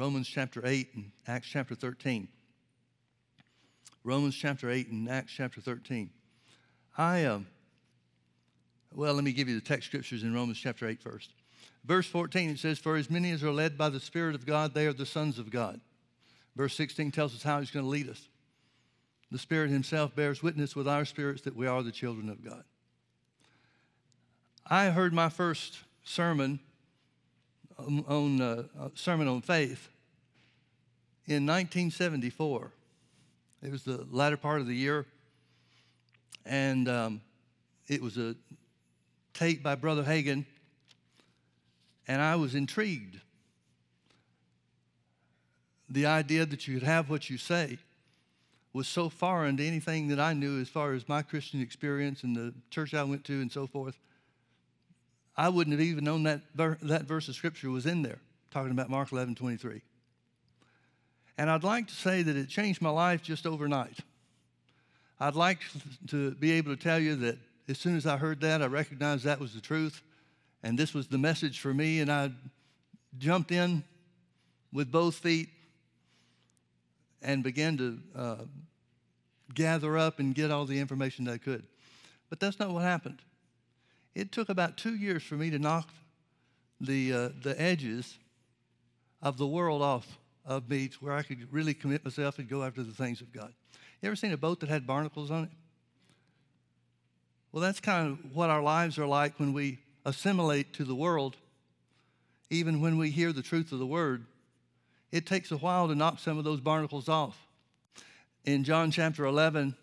Romans chapter 8 and Acts chapter 13. Romans chapter 8 and Acts chapter 13. I, um, well, let me give you the text scriptures in Romans chapter 8 first. Verse 14, it says, For as many as are led by the Spirit of God, they are the sons of God. Verse 16 tells us how he's going to lead us. The Spirit himself bears witness with our spirits that we are the children of God. I heard my first sermon on, uh, sermon on faith in 1974. It was the latter part of the year, and um, it was a tape by Brother Hagin, and I was intrigued. The idea that you could have what you say was so foreign to anything that I knew as far as my Christian experience and the church I went to and so forth. I wouldn't have even known that, ver- that verse of scripture was in there, talking about Mark 11 23. And I'd like to say that it changed my life just overnight. I'd like to be able to tell you that as soon as I heard that, I recognized that was the truth, and this was the message for me, and I jumped in with both feet and began to uh, gather up and get all the information that I could. But that's not what happened. It took about two years for me to knock the, uh, the edges of the world off of me to where I could really commit myself and go after the things of God. You ever seen a boat that had barnacles on it? Well, that's kind of what our lives are like when we assimilate to the world, even when we hear the truth of the word. It takes a while to knock some of those barnacles off. In John chapter 11,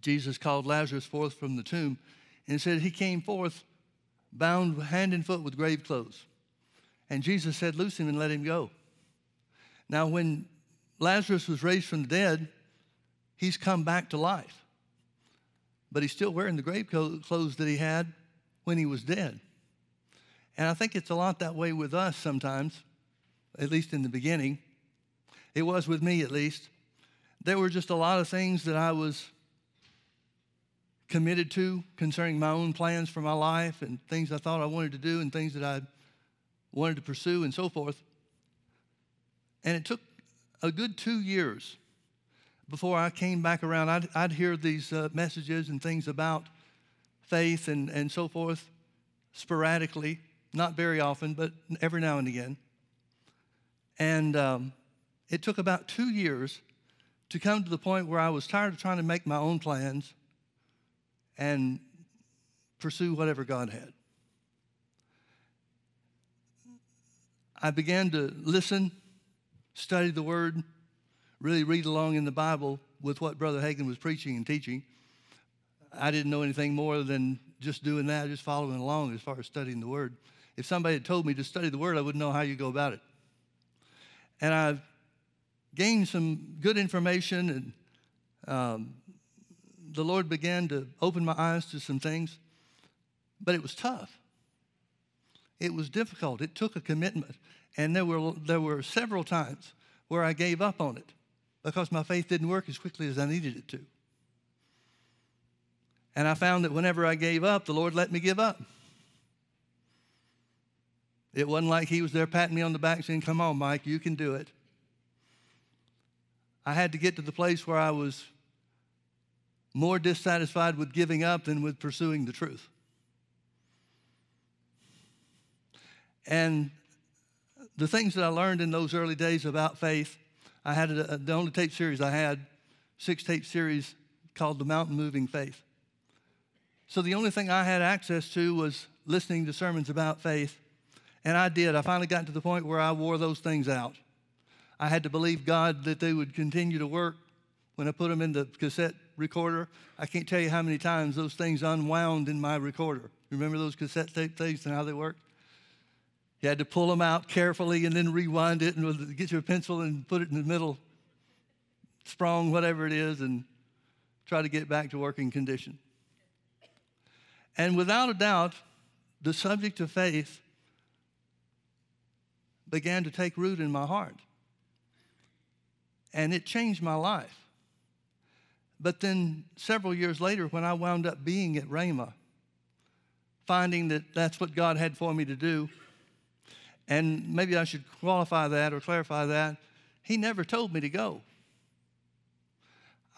Jesus called Lazarus forth from the tomb and said he came forth bound hand and foot with grave clothes. And Jesus said, Loose him and let him go. Now, when Lazarus was raised from the dead, he's come back to life. But he's still wearing the grave clothes that he had when he was dead. And I think it's a lot that way with us sometimes, at least in the beginning. It was with me, at least. There were just a lot of things that I was committed to concerning my own plans for my life and things I thought I wanted to do and things that I wanted to pursue and so forth. And it took a good two years before I came back around. I'd, I'd hear these uh, messages and things about faith and, and so forth sporadically, not very often, but every now and again. And um, it took about two years to come to the point where I was tired of trying to make my own plans and pursue whatever God had. I began to listen, study the Word, really read along in the Bible with what Brother Hagin was preaching and teaching. I didn't know anything more than just doing that, just following along as far as studying the Word. If somebody had told me to study the Word, I wouldn't know how you go about it. And I've gained some good information and um, the Lord began to open my eyes to some things, but it was tough. It was difficult. It took a commitment. And there were, there were several times where I gave up on it because my faith didn't work as quickly as I needed it to. And I found that whenever I gave up, the Lord let me give up. It wasn't like He was there patting me on the back saying, Come on, Mike, you can do it. I had to get to the place where I was more dissatisfied with giving up than with pursuing the truth. And the things that I learned in those early days about faith, I had a, the only tape series I had, six tape series called The Mountain Moving Faith. So the only thing I had access to was listening to sermons about faith. And I did. I finally got to the point where I wore those things out. I had to believe God that they would continue to work when I put them in the cassette recorder, I can't tell you how many times those things unwound in my recorder. Remember those cassette tape things and how they worked? You had to pull them out carefully and then rewind it and get your pencil and put it in the middle, sprung, whatever it is, and try to get back to working condition. And without a doubt, the subject of faith began to take root in my heart. And it changed my life. But then several years later, when I wound up being at Rhema, finding that that's what God had for me to do, and maybe I should qualify that or clarify that, he never told me to go.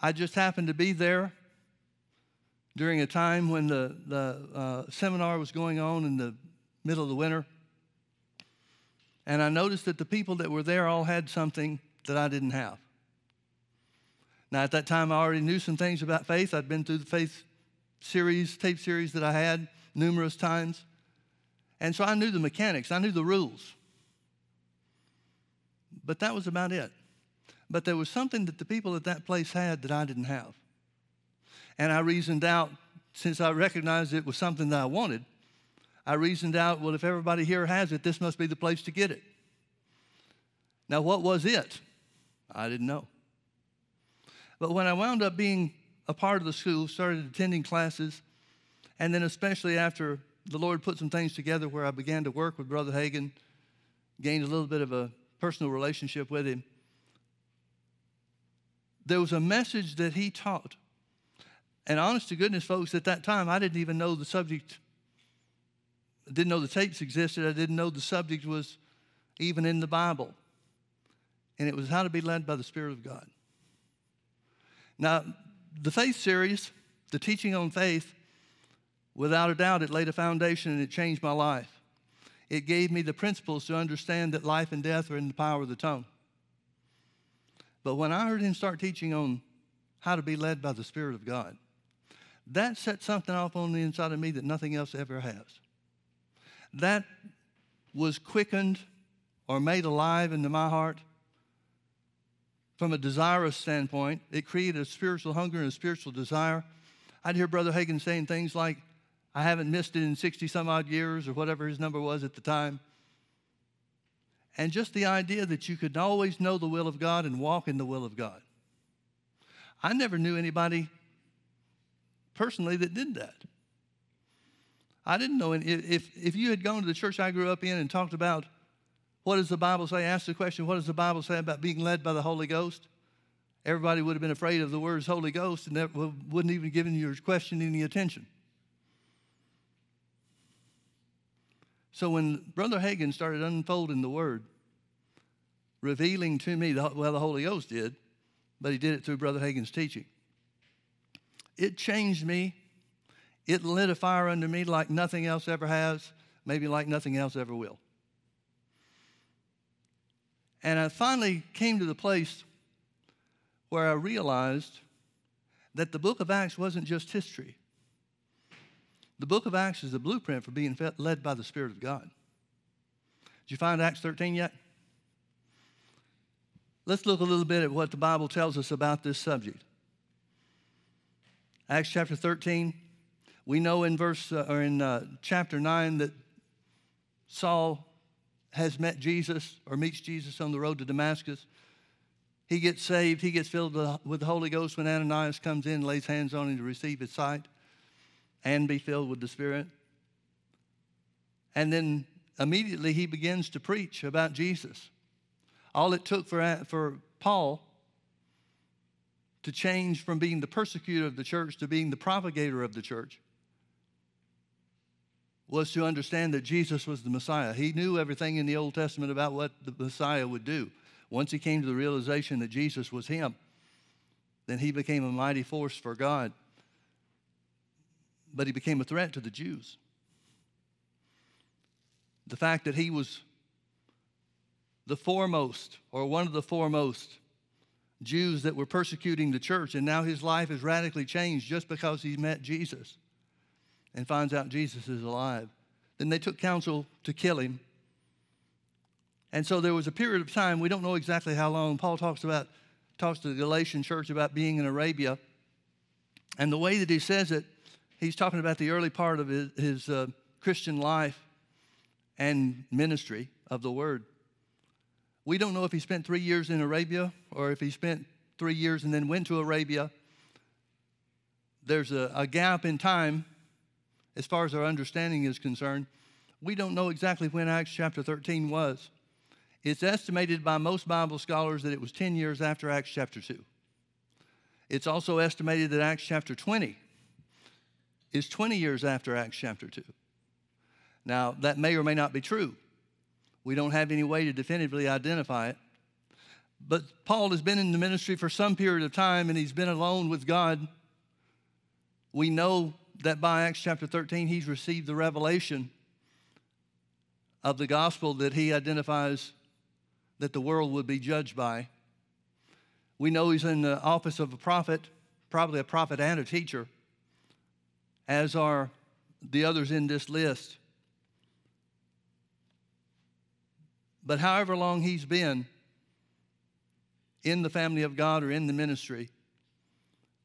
I just happened to be there during a time when the, the uh, seminar was going on in the middle of the winter. And I noticed that the people that were there all had something that I didn't have. Now, at that time, I already knew some things about faith. I'd been through the faith series, tape series that I had numerous times. And so I knew the mechanics, I knew the rules. But that was about it. But there was something that the people at that place had that I didn't have. And I reasoned out, since I recognized it was something that I wanted, I reasoned out, well, if everybody here has it, this must be the place to get it. Now, what was it? I didn't know. But when I wound up being a part of the school, started attending classes, and then especially after the Lord put some things together where I began to work with Brother Hagin, gained a little bit of a personal relationship with him, there was a message that he taught and honest to goodness, folks, at that time, I didn't even know the subject, I didn't know the tapes existed. I didn't know the subject was even in the Bible. And it was how to be led by the Spirit of God. Now, the faith series, the teaching on faith, without a doubt, it laid a foundation and it changed my life. It gave me the principles to understand that life and death are in the power of the tongue. But when I heard him start teaching on how to be led by the Spirit of God, that set something off on the inside of me that nothing else ever has. That was quickened or made alive into my heart from a desirous standpoint. It created a spiritual hunger and a spiritual desire. I'd hear Brother Hagin saying things like, I haven't missed it in 60 some odd years, or whatever his number was at the time. And just the idea that you could always know the will of God and walk in the will of God. I never knew anybody personally that did that. I didn't know if, if you had gone to the church I grew up in and talked about what does the Bible say, Ask the question, what does the Bible say about being led by the Holy Ghost? Everybody would have been afraid of the words Holy Ghost and wouldn't even given your question any attention. So when Brother Hagin started unfolding the Word, revealing to me, the, well, the Holy Ghost did, but he did it through Brother Hagin's teaching. It changed me. It lit a fire under me like nothing else ever has, maybe like nothing else ever will. And I finally came to the place where I realized that the book of Acts wasn't just history. The book of Acts is the blueprint for being led by the Spirit of God. Did you find Acts 13 yet? Let's look a little bit at what the Bible tells us about this subject. Acts chapter 13. We know in verse uh, or in uh, chapter 9 that Saul has met Jesus or meets Jesus on the road to Damascus. He gets saved. He gets filled with the Holy Ghost when Ananias comes in, lays hands on him to receive his sight and be filled with the Spirit. And then immediately he begins to preach about Jesus. All it took for, for Paul to change from being the persecutor of the church to being the propagator of the church was to understand that Jesus was the Messiah. He knew everything in the Old Testament about what the Messiah would do. Once he came to the realization that Jesus was him, then he became a mighty force for God. But he became a threat to the Jews. The fact that he was the foremost, or one of the foremost, Jews that were persecuting the church, and now his life is radically changed just because he met Jesus and finds out Jesus is alive. Then they took counsel to kill him. And so there was a period of time, we don't know exactly how long. Paul talks about talks to the Galatian church about being in Arabia. And the way that he says it, he's talking about the early part of his, his uh, Christian life and ministry of the word. We don't know if he spent three years in Arabia or if he spent three years and then went to Arabia. There's a, a gap in time as far as our understanding is concerned. We don't know exactly when Acts chapter 13 was. It's estimated by most Bible scholars that it was 10 years after Acts chapter 2. It's also estimated that Acts chapter 20 is 20 years after Acts chapter 2. Now, that may or may not be true. We don't have any way to definitively identify it. But Paul has been in the ministry for some period of time and he's been alone with God. We know that by Acts chapter 13, he's received the revelation of the gospel that he identifies that the world would be judged by. We know he's in the office of a prophet, probably a prophet and a teacher, as are the others in this list. But however long he's been in the family of God or in the ministry,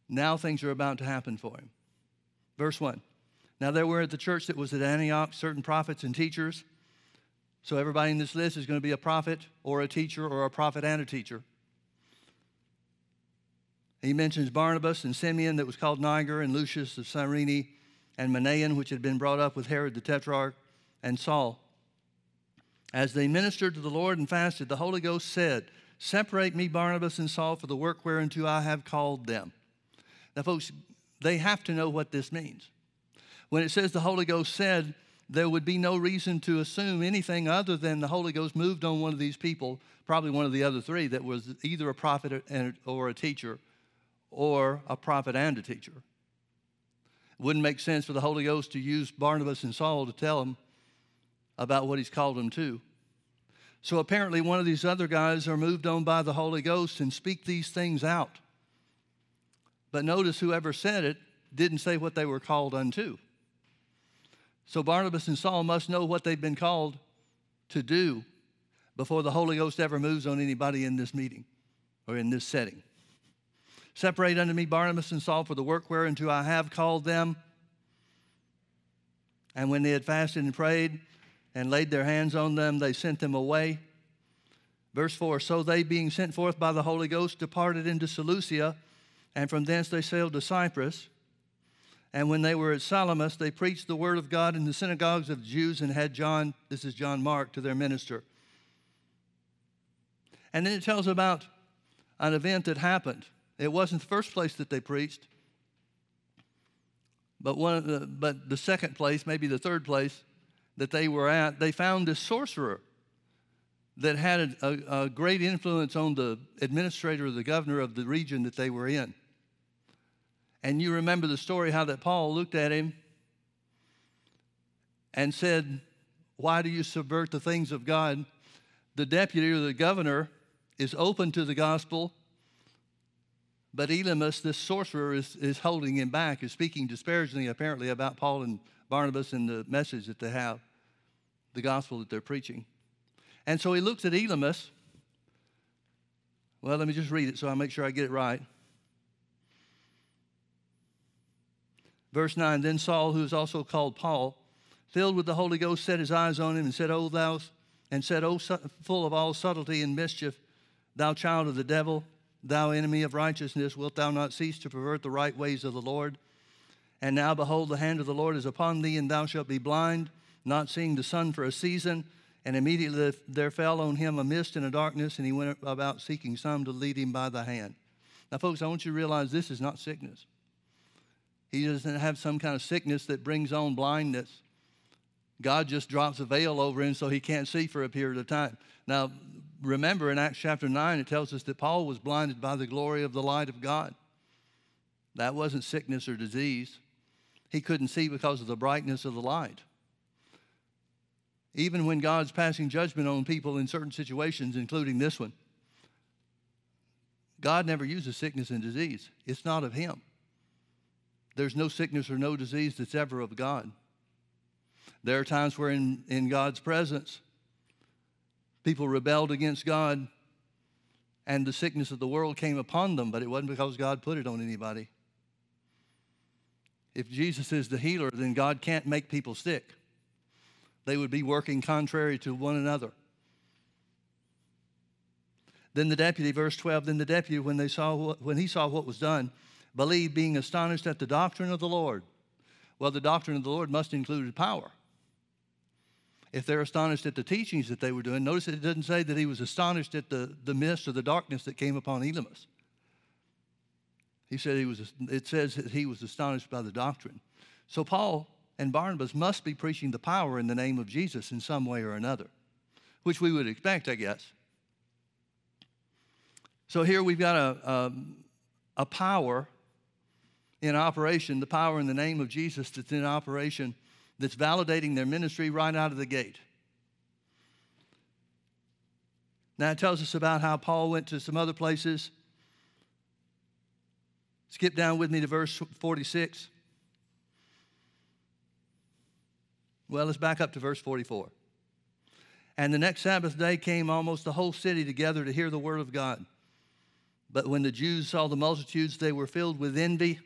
now things are about to happen for him. Verse 1. Now there were at the church that was at Antioch certain prophets and teachers. So everybody in this list is going to be a prophet or a teacher or a prophet and a teacher. He mentions Barnabas and Simeon that was called Niger and Lucius of Cyrene and Manaen, which had been brought up with Herod the Tetrarch, and Saul. As they ministered to the Lord and fasted, the Holy Ghost said, Separate me, Barnabas and Saul, for the work whereunto I have called them. Now, folks, they have to know what this means. When it says the Holy Ghost said, there would be no reason to assume anything other than the Holy Ghost moved on one of these people, probably one of the other three, that was either a prophet or a teacher, or a prophet and a teacher. It wouldn't make sense for the Holy Ghost to use Barnabas and Saul to tell them about what he's called them to. So apparently, one of these other guys are moved on by the Holy Ghost and speak these things out. But notice whoever said it didn't say what they were called unto. So Barnabas and Saul must know what they've been called to do before the Holy Ghost ever moves on anybody in this meeting or in this setting. Separate unto me Barnabas and Saul for the work whereunto I have called them. And when they had fasted and prayed and laid their hands on them, they sent them away. Verse 4 So they, being sent forth by the Holy Ghost, departed into Seleucia, and from thence they sailed to Cyprus. And when they were at Salamis, they preached the word of God in the synagogues of Jews and had John, this is John Mark, to their minister. And then it tells about an event that happened. It wasn't the first place that they preached, but, one the, but the second place, maybe the third place that they were at, they found this sorcerer that had a, a great influence on the administrator or the governor of the region that they were in. And you remember the story how that Paul looked at him and said, Why do you subvert the things of God? The deputy or the governor is open to the gospel, but Elymas, this sorcerer, is, is holding him back, is speaking disparagingly, apparently, about Paul and Barnabas and the message that they have, the gospel that they're preaching. And so he looks at Elymas. Well, let me just read it so I make sure I get it right. Verse 9 Then Saul, who is also called Paul, filled with the Holy Ghost, set his eyes on him and said, O thou, and said, O full of all subtlety and mischief, thou child of the devil, thou enemy of righteousness, wilt thou not cease to pervert the right ways of the Lord? And now behold, the hand of the Lord is upon thee, and thou shalt be blind, not seeing the sun for a season. And immediately there fell on him a mist and a darkness, and he went about seeking some to lead him by the hand. Now, folks, I want you to realize this is not sickness. He doesn't have some kind of sickness that brings on blindness. God just drops a veil over him so he can't see for a period of time. Now, remember in Acts chapter 9, it tells us that Paul was blinded by the glory of the light of God. That wasn't sickness or disease. He couldn't see because of the brightness of the light. Even when God's passing judgment on people in certain situations, including this one, God never uses sickness and disease. It's not of Him. There's no sickness or no disease that's ever of God. There are times where, in, in God's presence, people rebelled against God and the sickness of the world came upon them, but it wasn't because God put it on anybody. If Jesus is the healer, then God can't make people sick. They would be working contrary to one another. Then the deputy, verse 12, then the deputy, when, they saw what, when he saw what was done, believed, being astonished at the doctrine of the Lord. Well, the doctrine of the Lord must include power. If they're astonished at the teachings that they were doing, notice it doesn't say that he was astonished at the, the mist or the darkness that came upon Elymas. He said he was, it says that he was astonished by the doctrine. So Paul and Barnabas must be preaching the power in the name of Jesus in some way or another. which we would expect, I guess. So here we've got a, a, a power in operation, the power in the name of Jesus that's in operation that's validating their ministry right out of the gate. Now it tells us about how Paul went to some other places. Skip down with me to verse 46. Well, let's back up to verse 44. And the next Sabbath day came almost the whole city together to hear the word of God. But when the Jews saw the multitudes, they were filled with envy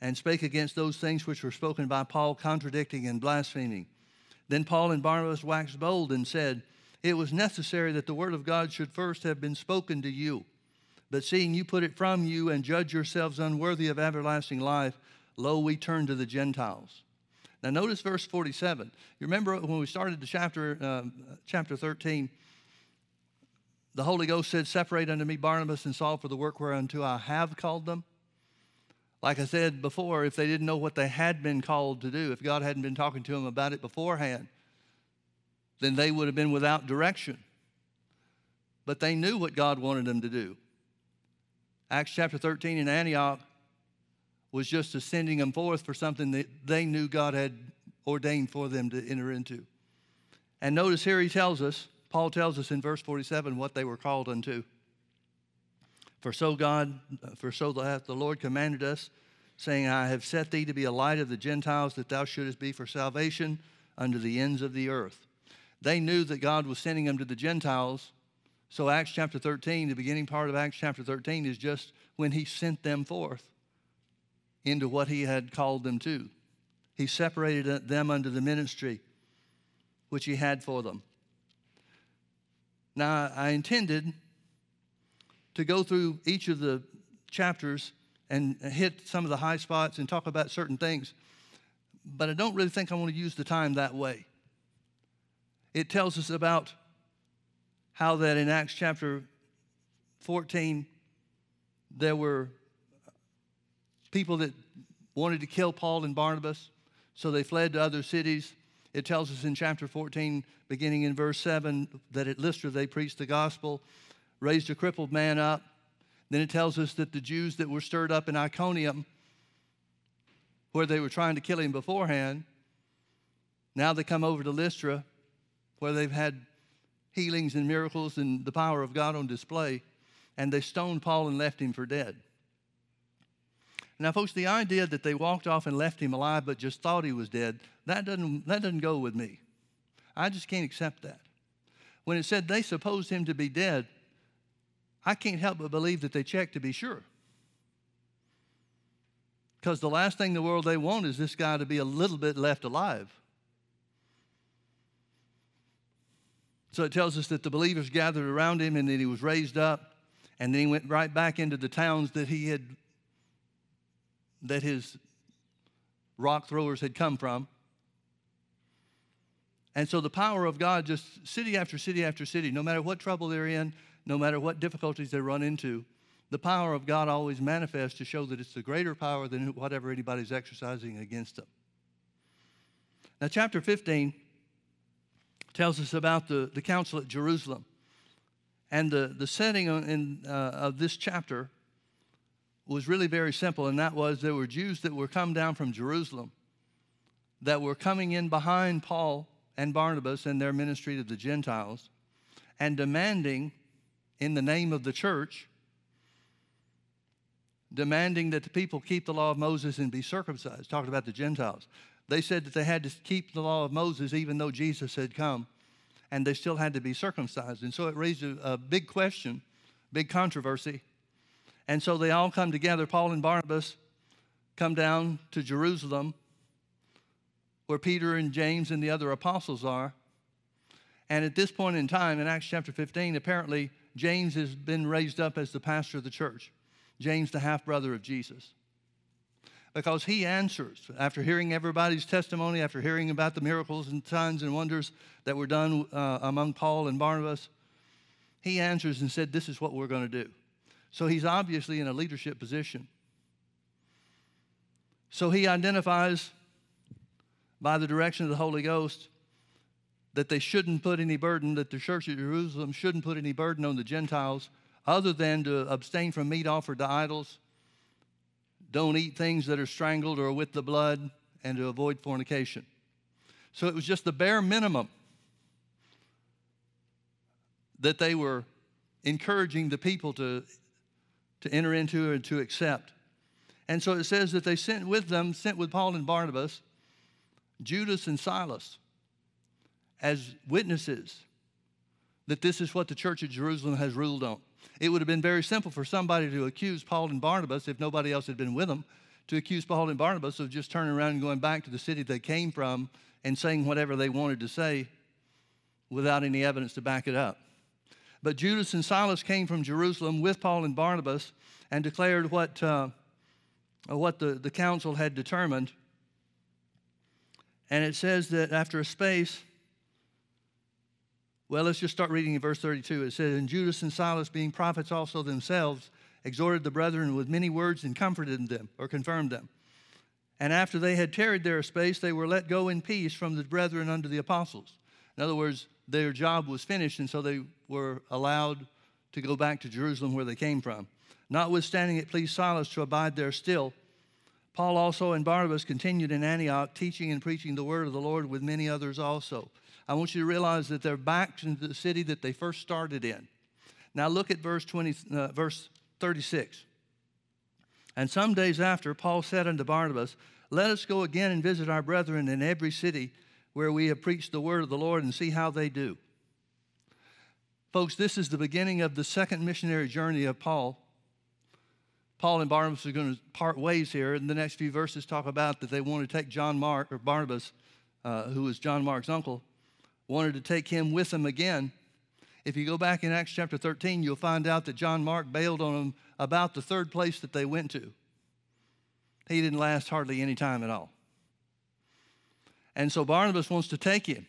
and spake against those things which were spoken by Paul, contradicting and blaspheming. Then Paul and Barnabas waxed bold and said, It was necessary that the word of God should first have been spoken to you. But seeing you put it from you and judge yourselves unworthy of everlasting life, lo, we turn to the Gentiles. Now, notice verse 47. You remember when we started the chapter, uh, chapter 13, the Holy Ghost said, Separate unto me Barnabas and Saul for the work whereunto I have called them. Like I said before, if they didn't know what they had been called to do, if God hadn't been talking to them about it beforehand, then they would have been without direction. But they knew what God wanted them to do. Acts chapter 13 in Antioch was just a sending them forth for something that they knew God had ordained for them to enter into. And notice here he tells us, Paul tells us in verse 47 what they were called unto. For so God, for so hath the Lord commanded us, saying, I have set thee to be a light of the Gentiles, that thou shouldest be for salvation unto the ends of the earth. They knew that God was sending them to the Gentiles. So Acts chapter 13, the beginning part of Acts chapter 13 is just when he sent them forth into what he had called them to. He separated them unto the ministry which he had for them. Now, I intended to go through each of the chapters and hit some of the high spots and talk about certain things. But I don't really think I want to use the time that way. It tells us about how that in Acts chapter 14, there were people that wanted to kill Paul and Barnabas, so they fled to other cities. It tells us in chapter 14, beginning in verse 7, that at Lystra they preached the gospel raised a crippled man up. Then it tells us that the Jews that were stirred up in Iconium, where they were trying to kill him beforehand, now they come over to Lystra, where they've had healings and miracles and the power of God on display, and they stoned Paul and left him for dead. Now, folks, the idea that they walked off and left him alive but just thought he was dead, that doesn't, that doesn't go with me. I just can't accept that. When it said they supposed him to be dead, I can't help but believe that they checked to be sure. Because the last thing in the world they want is this guy to be a little bit left alive. So it tells us that the believers gathered around him and that he was raised up, and then he went right back into the towns that he had, that his rock throwers had come from. And so the power of God, just city after city after city, no matter what trouble they're in, no matter what difficulties they run into, the power of God always manifests to show that it's the greater power than whatever anybody's exercising against them. Now, chapter 15 tells us about the, the council at Jerusalem. And the, the setting in, uh, of this chapter was really very simple, and that was there were Jews that were come down from Jerusalem that were coming in behind Paul and Barnabas and their ministry to the Gentiles and demanding in the name of the church, demanding that the people keep the law of Moses and be circumcised, talking about the Gentiles. They said that they had to keep the law of Moses even though Jesus had come, and they still had to be circumcised. And so it raised a, a big question, big controversy. And so they all come together. Paul and Barnabas come down to Jerusalem, where Peter and James and the other apostles are. And at this point in time, in Acts chapter 15, apparently James has been raised up as the pastor of the church. James, the half brother of Jesus. Because he answers, after hearing everybody's testimony, after hearing about the miracles and signs and wonders that were done uh, among Paul and Barnabas, he answers and said, This is what we're going to do. So he's obviously in a leadership position. So he identifies by the direction of the Holy Ghost that they shouldn't put any burden, that the church at Jerusalem shouldn't put any burden on the Gentiles other than to abstain from meat offered to idols, don't eat things that are strangled or with the blood, and to avoid fornication. So it was just the bare minimum that they were encouraging the people to, to enter into and to accept. And so it says that they sent with them, sent with Paul and Barnabas, Judas and Silas as witnesses that this is what the church at Jerusalem has ruled on. It would have been very simple for somebody to accuse Paul and Barnabas, if nobody else had been with them, to accuse Paul and Barnabas of just turning around and going back to the city they came from and saying whatever they wanted to say without any evidence to back it up. But Judas and Silas came from Jerusalem with Paul and Barnabas and declared what, uh, what the, the council had determined. And it says that after a space, well, let's just start reading in verse 32. It says, And Judas and Silas, being prophets also themselves, exhorted the brethren with many words and comforted them, or confirmed them. And after they had tarried there a space, they were let go in peace from the brethren unto the apostles. In other words, their job was finished, and so they were allowed to go back to Jerusalem where they came from. Notwithstanding, it pleased Silas to abide there still. Paul also and Barnabas continued in Antioch, teaching and preaching the word of the Lord with many others also. I want you to realize that they're back to the city that they first started in. Now look at verse 20, uh, verse 36. And some days after, Paul said unto Barnabas, Let us go again and visit our brethren in every city where we have preached the word of the Lord and see how they do. Folks, this is the beginning of the second missionary journey of Paul. Paul and Barnabas are going to part ways here, and the next few verses talk about that they want to take John Mark, or Barnabas, uh, who is John Mark's uncle, wanted to take him with them again. If you go back in Acts chapter 13, you'll find out that John Mark bailed on them about the third place that they went to. He didn't last hardly any time at all. And so Barnabas wants to take him.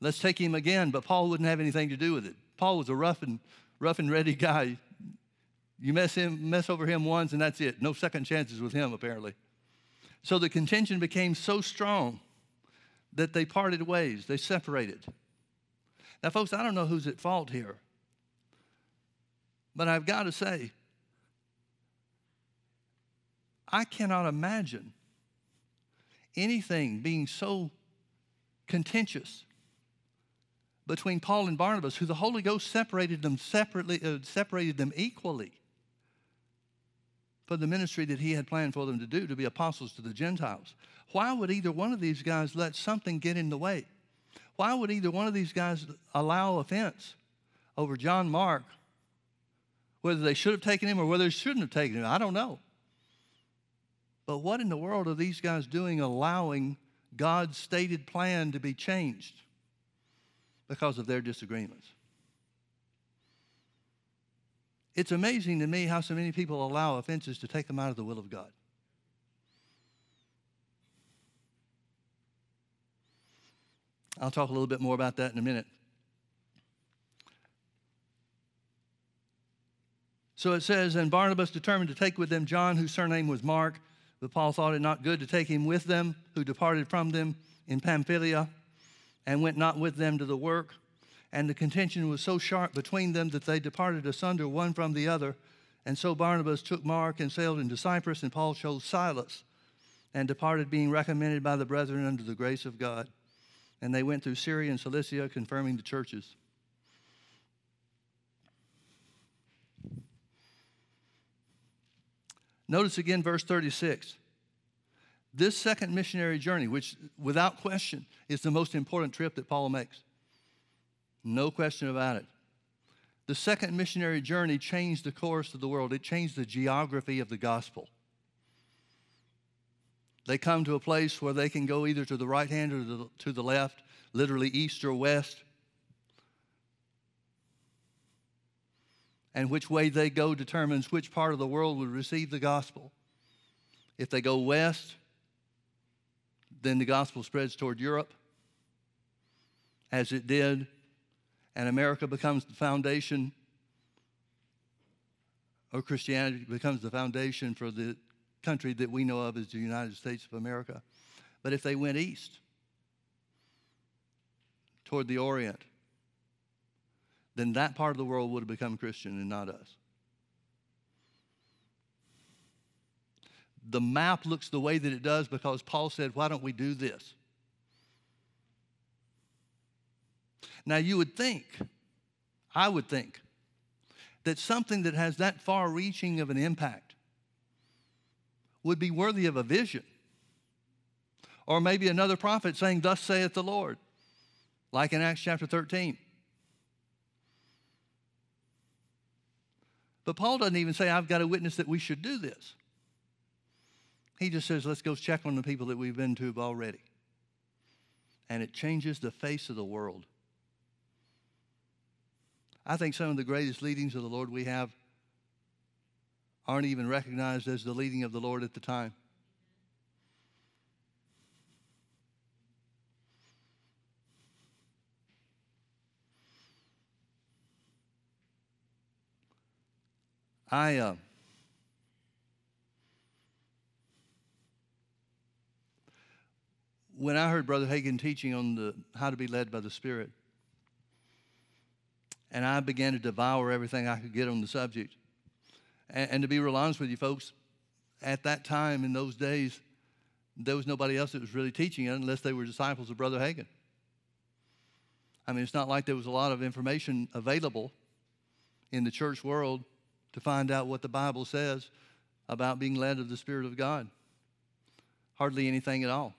Let's take him again, but Paul wouldn't have anything to do with it. Paul was a rough and rough and ready guy. You mess him mess over him once and that's it. No second chances with him apparently. So the contention became so strong that they parted ways, they separated. Now, folks, I don't know who's at fault here, but I've got to say, I cannot imagine anything being so contentious between Paul and Barnabas, who the Holy Ghost separated them separately, uh, separated them equally for the ministry that he had planned for them to do, to be apostles to the Gentiles. Why would either one of these guys let something get in the way? Why would either one of these guys allow offense over John Mark? Whether they should have taken him or whether they shouldn't have taken him, I don't know. But what in the world are these guys doing allowing God's stated plan to be changed because of their disagreements? It's amazing to me how so many people allow offenses to take them out of the will of God. I'll talk a little bit more about that in a minute. So it says, And Barnabas determined to take with them John, whose surname was Mark, but Paul thought it not good to take him with them, who departed from them in Pamphylia, and went not with them to the work. And the contention was so sharp between them that they departed asunder one from the other. And so Barnabas took Mark and sailed into Cyprus, and Paul chose Silas and departed, being recommended by the brethren under the grace of God and they went through Syria and Cilicia, confirming the churches. Notice again verse 36. This second missionary journey, which without question is the most important trip that Paul makes, no question about it. The second missionary journey changed the course of the world, it changed the geography of the gospel. They come to a place where they can go either to the right hand or to the, to the left, literally east or west. And which way they go determines which part of the world will receive the gospel. If they go west, then the gospel spreads toward Europe, as it did, and America becomes the foundation, or Christianity becomes the foundation for the country that we know of as the United States of America. But if they went east, toward the Orient, then that part of the world would have become Christian and not us. The map looks the way that it does because Paul said, Why don't we do this? Now, you would think, I would think, that something that has that far reaching of an impact would be worthy of a vision. Or maybe another prophet saying, Thus saith the Lord, like in Acts chapter 13. But Paul doesn't even say, I've got a witness that we should do this. He just says, let's go check on the people that we've been to already. And it changes the face of the world. I think some of the greatest leadings of the Lord we have aren't even recognized as the leading of the Lord at the time. I uh, when I heard Brother Hagin teaching on the how to be led by the Spirit, and I began to devour everything I could get on the subject. And, and to be real honest with you, folks, at that time in those days, there was nobody else that was really teaching it unless they were disciples of Brother Hagin. I mean, it's not like there was a lot of information available in the church world to find out what the Bible says about being led of the Spirit of God. Hardly anything at all.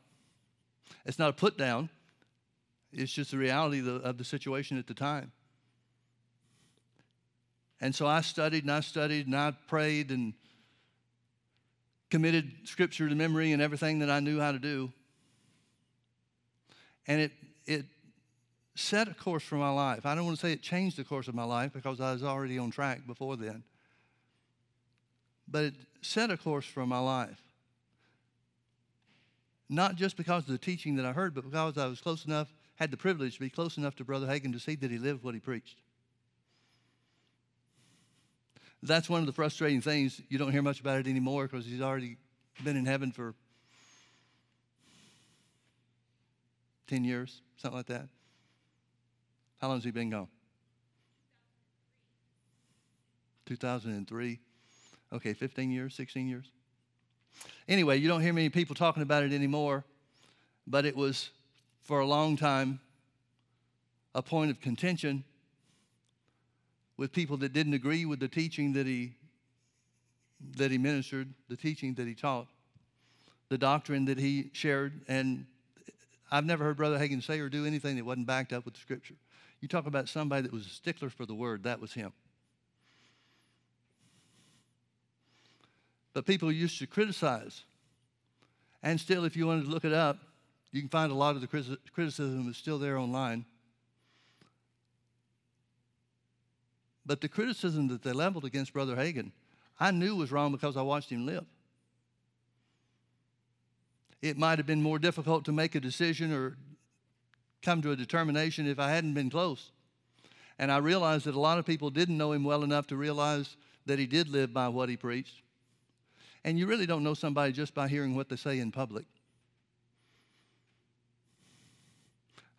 It's not a put down, it's just the reality of the, of the situation at the time. And so I studied and I studied and I prayed and committed scripture to memory and everything that I knew how to do. And it, it set a course for my life. I don't want to say it changed the course of my life because I was already on track before then. But it set a course for my life. Not just because of the teaching that I heard, but because I was close enough, had the privilege to be close enough to Brother Hagin to see that he lived what he preached. That's one of the frustrating things. You don't hear much about it anymore because he's already been in heaven for 10 years, something like that. How long has he been gone? 2003. Okay, 15 years, 16 years. Anyway, you don't hear many people talking about it anymore, but it was for a long time a point of contention with people that didn't agree with the teaching that he that he ministered, the teaching that he taught, the doctrine that he shared, and I've never heard Brother Hagin say or do anything that wasn't backed up with the scripture. You talk about somebody that was a stickler for the word, that was him. But people used to criticize. And still, if you wanted to look it up, you can find a lot of the criticism is still there online. But the criticism that they leveled against Brother Hagin, I knew was wrong because I watched him live. It might have been more difficult to make a decision or come to a determination if I hadn't been close. And I realized that a lot of people didn't know him well enough to realize that he did live by what he preached. And you really don't know somebody just by hearing what they say in public.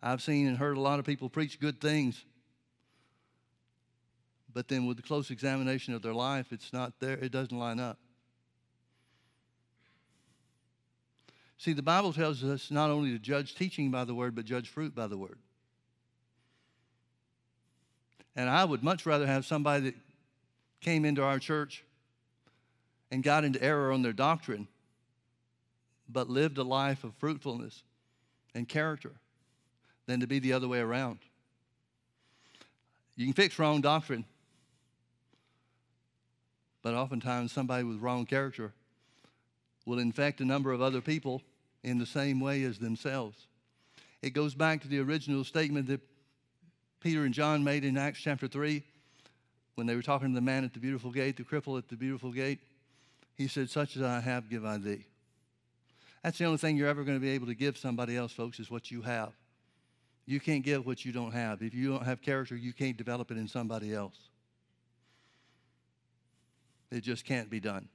I've seen and heard a lot of people preach good things but then with the close examination of their life, it's not there, it doesn't line up. See, the Bible tells us not only to judge teaching by the word, but judge fruit by the word. And I would much rather have somebody that came into our church and got into error on their doctrine, but lived a life of fruitfulness and character than to be the other way around. You can fix wrong doctrine, but oftentimes somebody with wrong character will infect a number of other people in the same way as themselves. It goes back to the original statement that Peter and John made in Acts chapter 3 when they were talking to the man at the beautiful gate, the cripple at the beautiful gate. He said, Such as I have, give I thee. That's the only thing you're ever going to be able to give somebody else, folks, is what you have. You can't give what you don't have. If you don't have character, you can't develop it in somebody else. It just can't be done.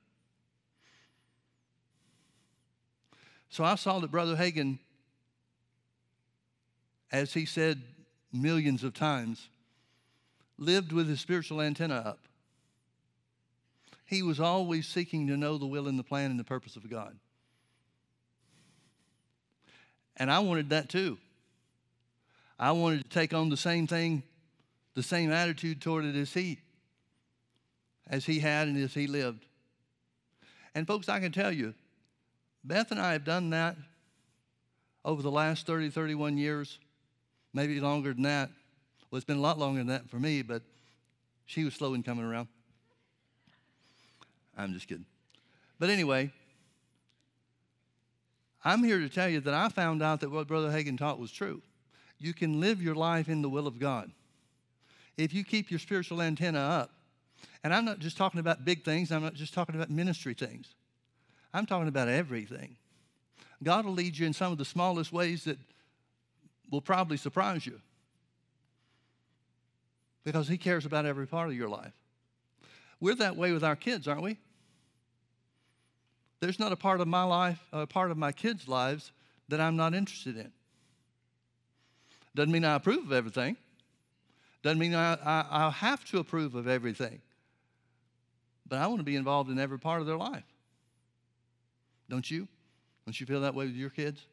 So I saw that Brother Hagin, as he said millions of times, lived with his spiritual antenna up. He was always seeking to know the will and the plan and the purpose of God. And I wanted that too. I wanted to take on the same thing, the same attitude toward it as he, as he had and as he lived. And folks, I can tell you, Beth and I have done that over the last 30, 31 years, maybe longer than that. Well, it's been a lot longer than that for me, but she was slow in coming around. I'm just kidding. But anyway, I'm here to tell you that I found out that what Brother Hagin taught was true. You can live your life in the will of God. If you keep your spiritual antenna up, and I'm not just talking about big things, I'm not just talking about ministry things. I'm talking about everything. God will lead you in some of the smallest ways that will probably surprise you because He cares about every part of your life. We're that way with our kids, aren't we? There's not a part of my life, a part of my kids' lives that I'm not interested in. Doesn't mean I approve of everything. Doesn't mean I, I, I have to approve of everything. But I want to be involved in every part of their life. Don't you? Don't you feel that way with your kids?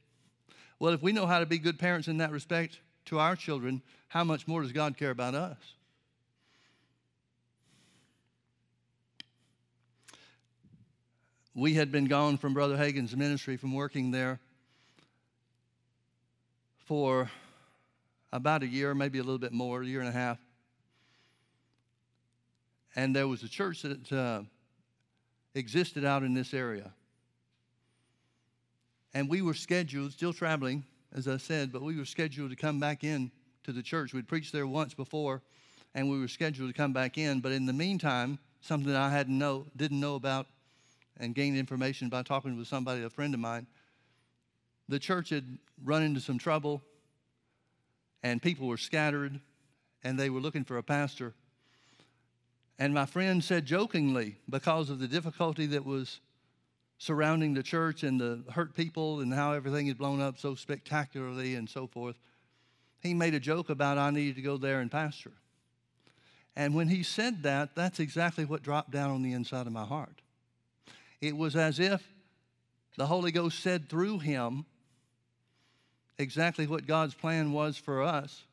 Well, if we know how to be good parents in that respect to our children, how much more does God care about us? We had been gone from Brother Hagin's ministry, from working there for about a year, maybe a little bit more, a year and a half. And there was a church that uh, existed out in this area. And we were scheduled, still traveling, as I said, but we were scheduled to come back in to the church. We'd preached there once before, and we were scheduled to come back in. But in the meantime, something I hadn't know, didn't know about and gained information by talking with somebody, a friend of mine, the church had run into some trouble and people were scattered and they were looking for a pastor. And my friend said jokingly, because of the difficulty that was surrounding the church and the hurt people and how everything had blown up so spectacularly and so forth, he made a joke about I needed to go there and pastor. And when he said that, that's exactly what dropped down on the inside of my heart. It was as if the Holy Ghost said through him exactly what God's plan was for us,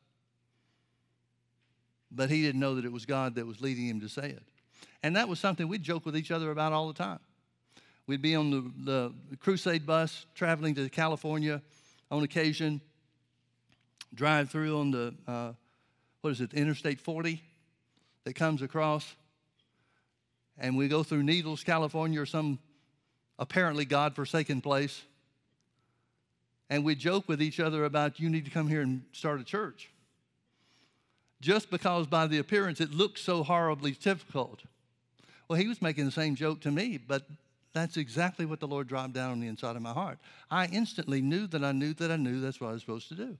but he didn't know that it was God that was leading him to say it. And that was something we'd joke with each other about all the time. We'd be on the, the crusade bus traveling to California on occasion, drive through on the, uh, what is it, Interstate 40 that comes across. And we go through Needles, California, or some apparently God forsaken place. And we joke with each other about you need to come here and start a church. Just because by the appearance it looks so horribly difficult. Well, he was making the same joke to me, but that's exactly what the Lord dropped down on the inside of my heart. I instantly knew that I knew that I knew that's what I was supposed to do.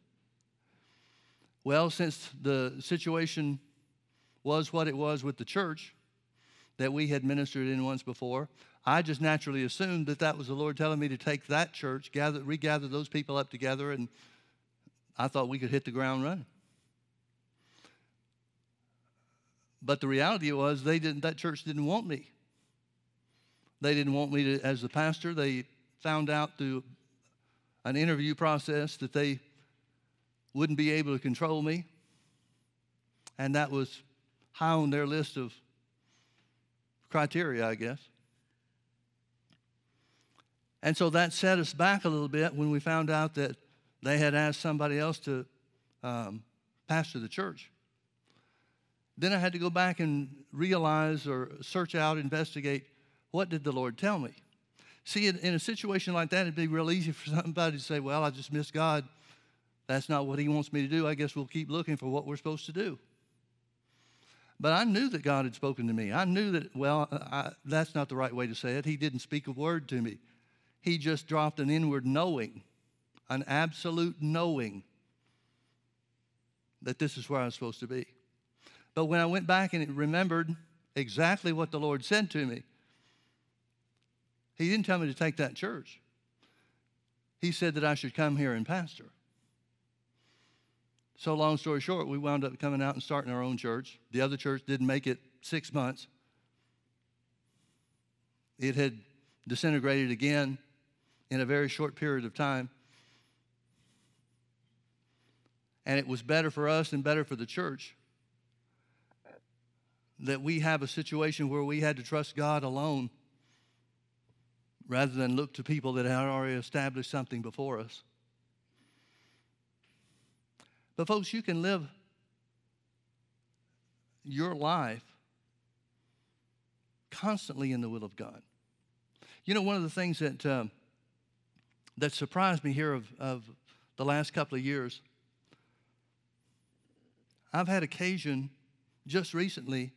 Well, since the situation was what it was with the church that we had ministered in once before, I just naturally assumed that that was the Lord telling me to take that church, gather, regather those people up together, and I thought we could hit the ground running. But the reality was they didn't, that church didn't want me. They didn't want me to, as the pastor. They found out through an interview process that they wouldn't be able to control me. And that was high on their list of criteria, I guess. And so that set us back a little bit when we found out that they had asked somebody else to um, pastor the church. Then I had to go back and realize or search out, investigate what did the Lord tell me? See, in, a situation like that, it'd be real easy for somebody to say, Well, I just missed God. That's not what He wants me to do. I guess we'll keep looking for what we're supposed to do. But I knew that God had spoken to me. I knew that, well, I, that's not the right way to say it. He didn't speak a word to me, He just dropped an inward knowing, an absolute knowing that this is where I was supposed to be. But when I went back and remembered exactly what the Lord said to me, he didn't tell me to take that church. He said that I should come here and pastor. So, long story short, we wound up coming out and starting our own church. The other church didn't make it six months. It had disintegrated again in a very short period of time. And it was better for us and better for the church that we have a situation where we had to trust God alone rather than look to people that had already established something before us. But, folks, you can live your life constantly in the will of God. You know, one of the things that, uh, that surprised me here of, of the last couple of years, I've had occasion just recently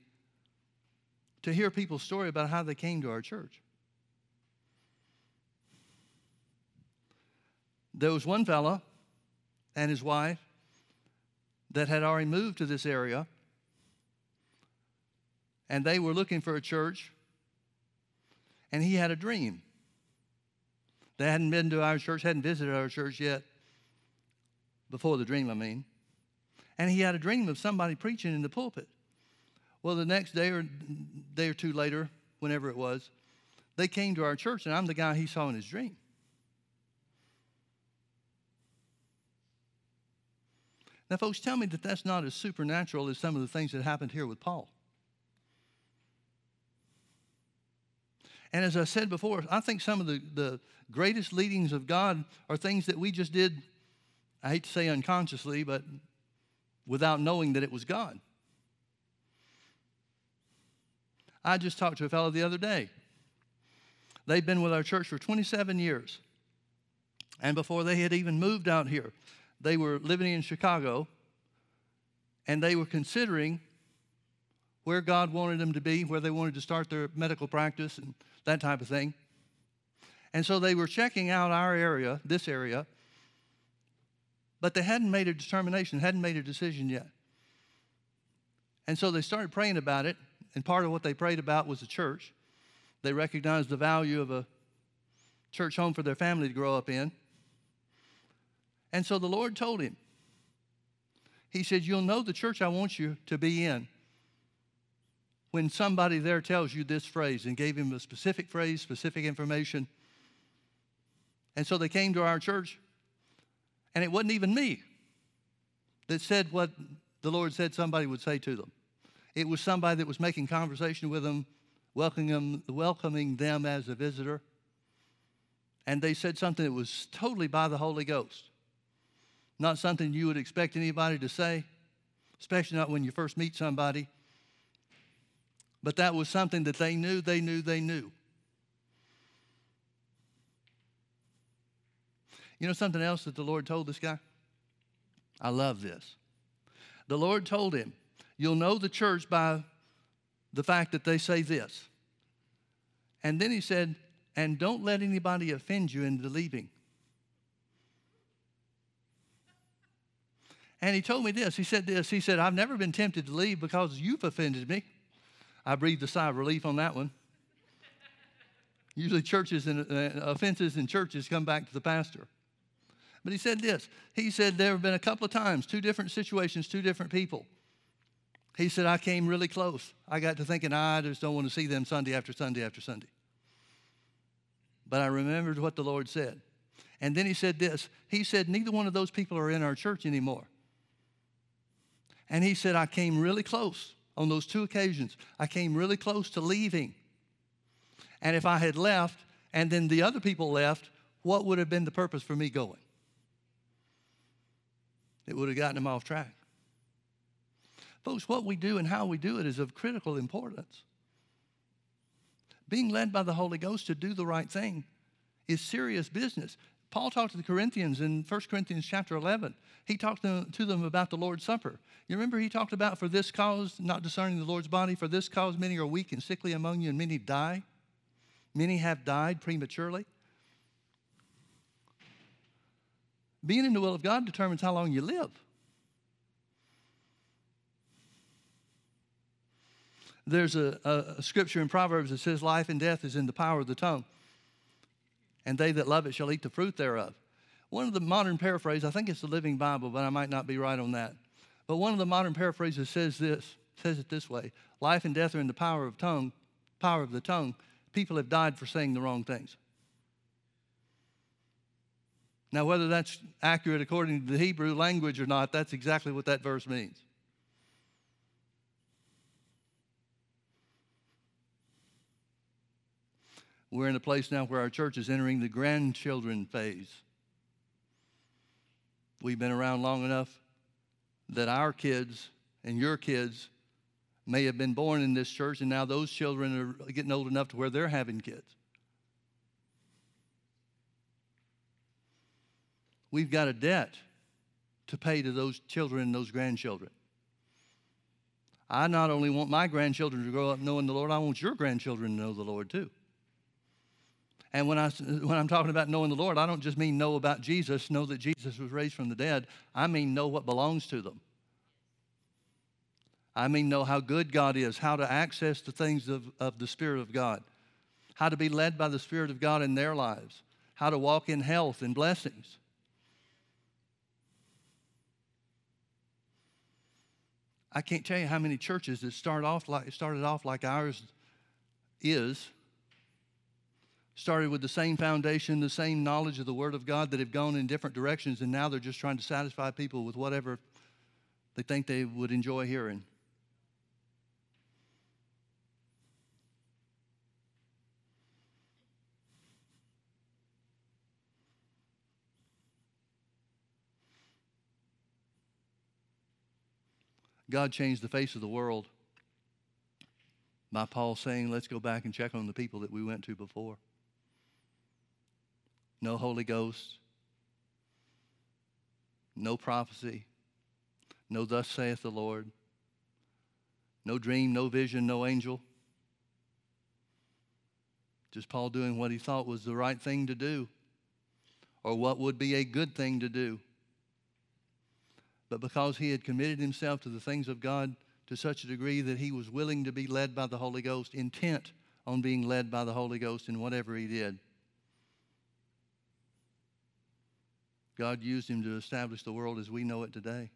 to hear people's story about how they came to our church. There was one fella and his wife that had already moved to this area, and they were looking for a church, and he had a dream. They hadn't been to our church, hadn't visited our church yet, before the dream, I mean. And he had a dream of somebody preaching in the pulpit. Well, the next day or day or two later, whenever it was, they came to our church, and I'm the guy he saw in his dream. Now, folks, tell me that that's not as supernatural as some of the things that happened here with Paul. And as I said before, I think some of the, the greatest leadings of God are things that we just did, I hate to say unconsciously, but without knowing that it was God. I just talked to a fellow the other day. They've been with our church for 27 years. And before they had even moved out here, they were living in Chicago and they were considering where God wanted them to be, where they wanted to start their medical practice and that type of thing. And so they were checking out our area, this area, but they hadn't made a determination, hadn't made a decision yet. And so they started praying about it, and part of what they prayed about was the church. They recognized the value of a church home for their family to grow up in. And so the Lord told him, He said, You'll know the church I want you to be in when somebody there tells you this phrase and gave him a specific phrase, specific information. And so they came to our church, and it wasn't even me that said what the Lord said somebody would say to them. It was somebody that was making conversation with them, welcoming them, welcoming them as a visitor. And they said something that was totally by the Holy Ghost. Not something you would expect anybody to say, especially not when you first meet somebody. But that was something that they knew, they knew, they knew. You know something else that the Lord told this guy? I love this. The Lord told him, You'll know the church by the fact that they say this. And then he said, And don't let anybody offend you into leaving. And he told me this. He said this. He said, I've never been tempted to leave because you've offended me. I breathed a sigh of relief on that one. Usually, churches and uh, offenses in churches come back to the pastor. But he said this. He said there have been a couple of times, two different situations, two different people. He said, I came really close. I got to thinking, I just don't want to see them Sunday after Sunday after Sunday. But I remembered what the Lord said. And then he said this. He said, Neither one of those people are in our church anymore. And he said, I came really close on those two occasions. I came really close to leaving. And if I had left and then the other people left, what would have been the purpose for me going? It would have gotten them off track. Folks, what we do and how we do it is of critical importance. Being led by the Holy Ghost to do the right thing is serious business. Paul talked to the Corinthians in 1 Corinthians chapter 11. He talked to them about the Lord's Supper. You remember he talked about for this cause, not discerning the Lord's body, for this cause many are weak and sickly among you, and many die. Many have died prematurely. Being in the will of God determines how long you live. There's a, a, scripture in Proverbs that says, Life and death is in the power of the tongue and they that love it shall eat the fruit thereof. One of the modern paraphrases, I think it's the Living Bible, but I might not be right on that. But one of the modern paraphrases says this, says it this way: life and death are in the power of tongue, power of the tongue. People have died for saying the wrong things. Now, whether that's accurate according to the Hebrew language or not, that's exactly what that verse means. We're in a place now where our church is entering the grandchildren phase. We've been around long enough that our kids and your kids may have been born in this church, and now those children are getting old enough to where they're having kids. We've got a debt to pay to those children and those grandchildren. I not only want my grandchildren to grow up knowing the Lord, I want your grandchildren to know the Lord too. And when, I, when I'm talking about knowing the Lord, I don't just mean know about Jesus, know that Jesus was raised from the dead. I mean know what belongs to them. I mean know how good God is, how to access the things of, of the Spirit of God, how to be led by the Spirit of God in their lives, how to walk in health and blessings. I can't tell you how many churches that start off like, started off like ours is started with the same foundation, the same knowledge of the Word of God that have gone in different directions, and now they're just trying to satisfy people with whatever they think they would enjoy hearing. God changed the face of the world by Paul saying, let's go back and check on the people that we went to before no Holy Ghost, no prophecy, no thus saith the Lord, no dream, no vision, no angel. Just Paul doing what he thought was the right thing to do or what would be a good thing to do. But because he had committed himself to the things of God to such a degree that he was willing to be led by the Holy Ghost, intent on being led by the Holy Ghost in whatever he did. God used him to establish the world as we know it today.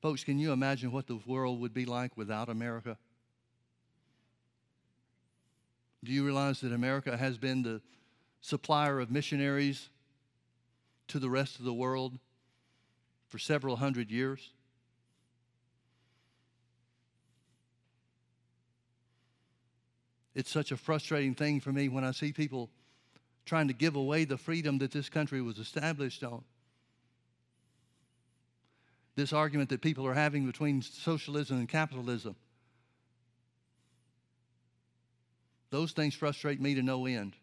Folks, can you imagine what the world would be like without America? Do you realize that America has been the supplier of missionaries to the rest of the world for several hundred years? It's such a frustrating thing for me when I see people trying to give away the freedom that this country was established on. This argument that people are having between socialism and capitalism. Those things frustrate me to no end.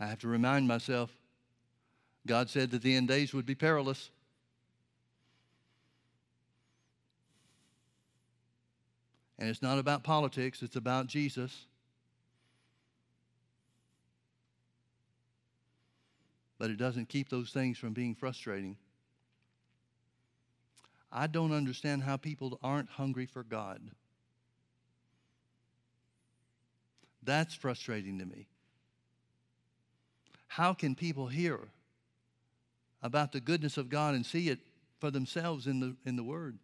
I have to remind myself God said that the end days would be perilous. And it's not about politics, it's about Jesus. But it doesn't keep those things from being frustrating. I don't understand how people aren't hungry for God. That's frustrating to me. How can people hear about the goodness of God and see it for themselves in the, in the Word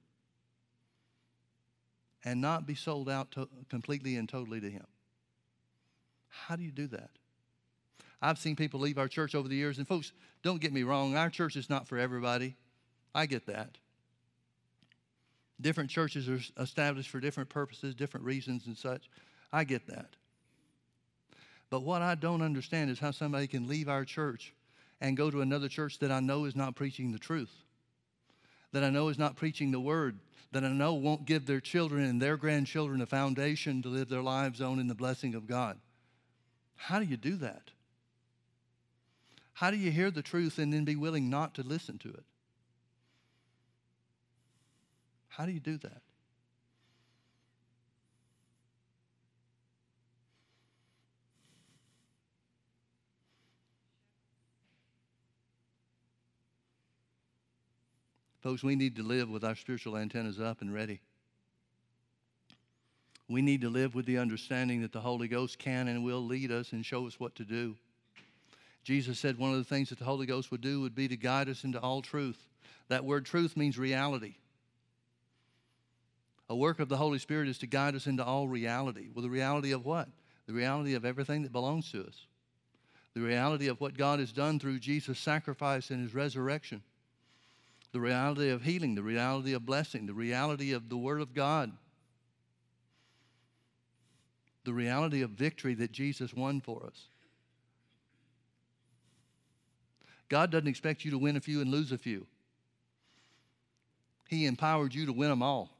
and not be sold out to, completely and totally to Him? How do you do that? I've seen people leave our church over the years, and folks, don't get me wrong, our church is not for everybody. I get that. Different churches are established for different purposes, different reasons, and such. I get that. But what I don't understand is how somebody can leave our church and go to another church that I know is not preaching the truth, that I know is not preaching the word, that I know won't give their children and their grandchildren a foundation to live their lives on in the blessing of God. How do you do that? How do you hear the truth and then be willing not to listen to it? How do you do that? Folks, we need to live with our spiritual antennas up and ready. We need to live with the understanding that the Holy Ghost can and will lead us and show us what to do. Jesus said one of the things that the Holy Ghost would do would be to guide us into all truth. That word truth means reality. A work of the Holy Spirit is to guide us into all reality. Well, the reality of what? The reality of everything that belongs to us. The reality of what God has done through Jesus' sacrifice and his resurrection. The reality of healing, the reality of blessing, the reality of the Word of God. The reality of victory that Jesus won for us. God doesn't expect you to win a few and lose a few. He empowered you to win them all.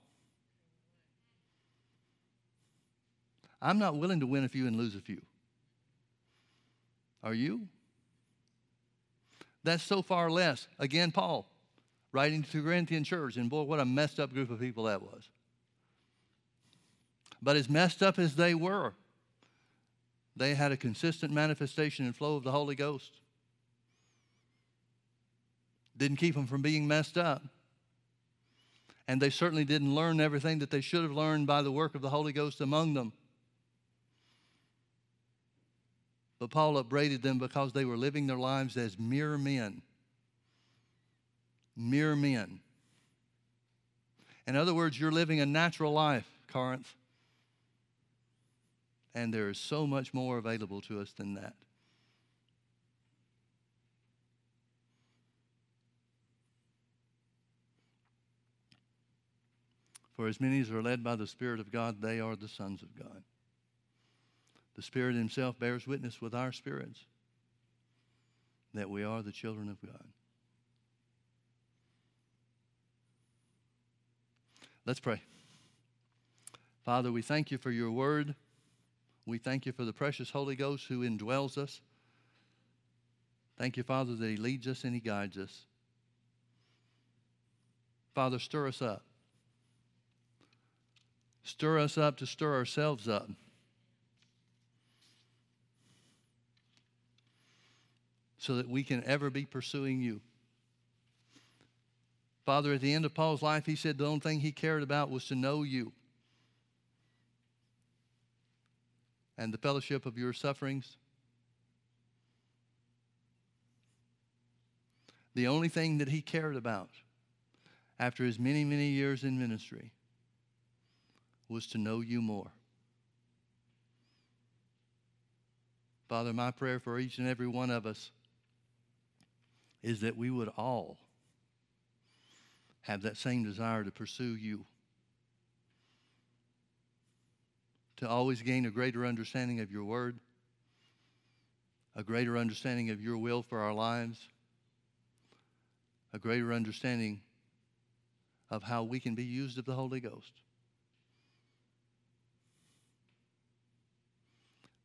I'm not willing to win a few and lose a few. Are you? That's so far less. Again, Paul writing to the Corinthian church, and boy, what a messed up group of people that was. But as messed up as they were, they had a consistent manifestation and flow of the Holy Ghost. Didn't keep them from being messed up. And they certainly didn't learn everything that they should have learned by the work of the Holy Ghost among them. But Paul upbraided them because they were living their lives as mere men. Mere men. In other words, you're living a natural life, Corinth. And there is so much more available to us than that. For as many as are led by the Spirit of God, they are the sons of God. The Spirit Himself bears witness with our spirits that we are the children of God. Let's pray. Father, we thank you for your word. We thank you for the precious Holy Ghost who indwells us. Thank you, Father, that He leads us and He guides us. Father, stir us up. Stir us up to stir ourselves up. So that we can ever be pursuing you. Father, at the end of Paul's life, he said the only thing he cared about was to know you and the fellowship of your sufferings. The only thing that he cared about after his many, many years in ministry was to know you more. Father, my prayer for each and every one of us is that we would all have that same desire to pursue you, to always gain a greater understanding of your word, a greater understanding of your will for our lives, a greater understanding of how we can be used of the Holy Ghost.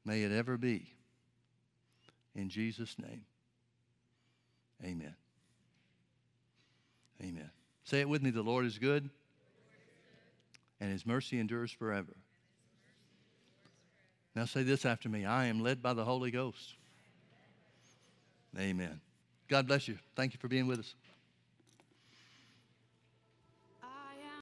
May it ever be. In Jesus' name, amen. Amen. Say it with me the Lord is good, and his mercy endures forever. Now say this after me I am led by the Holy Ghost. Amen. God bless you. Thank you for being with us.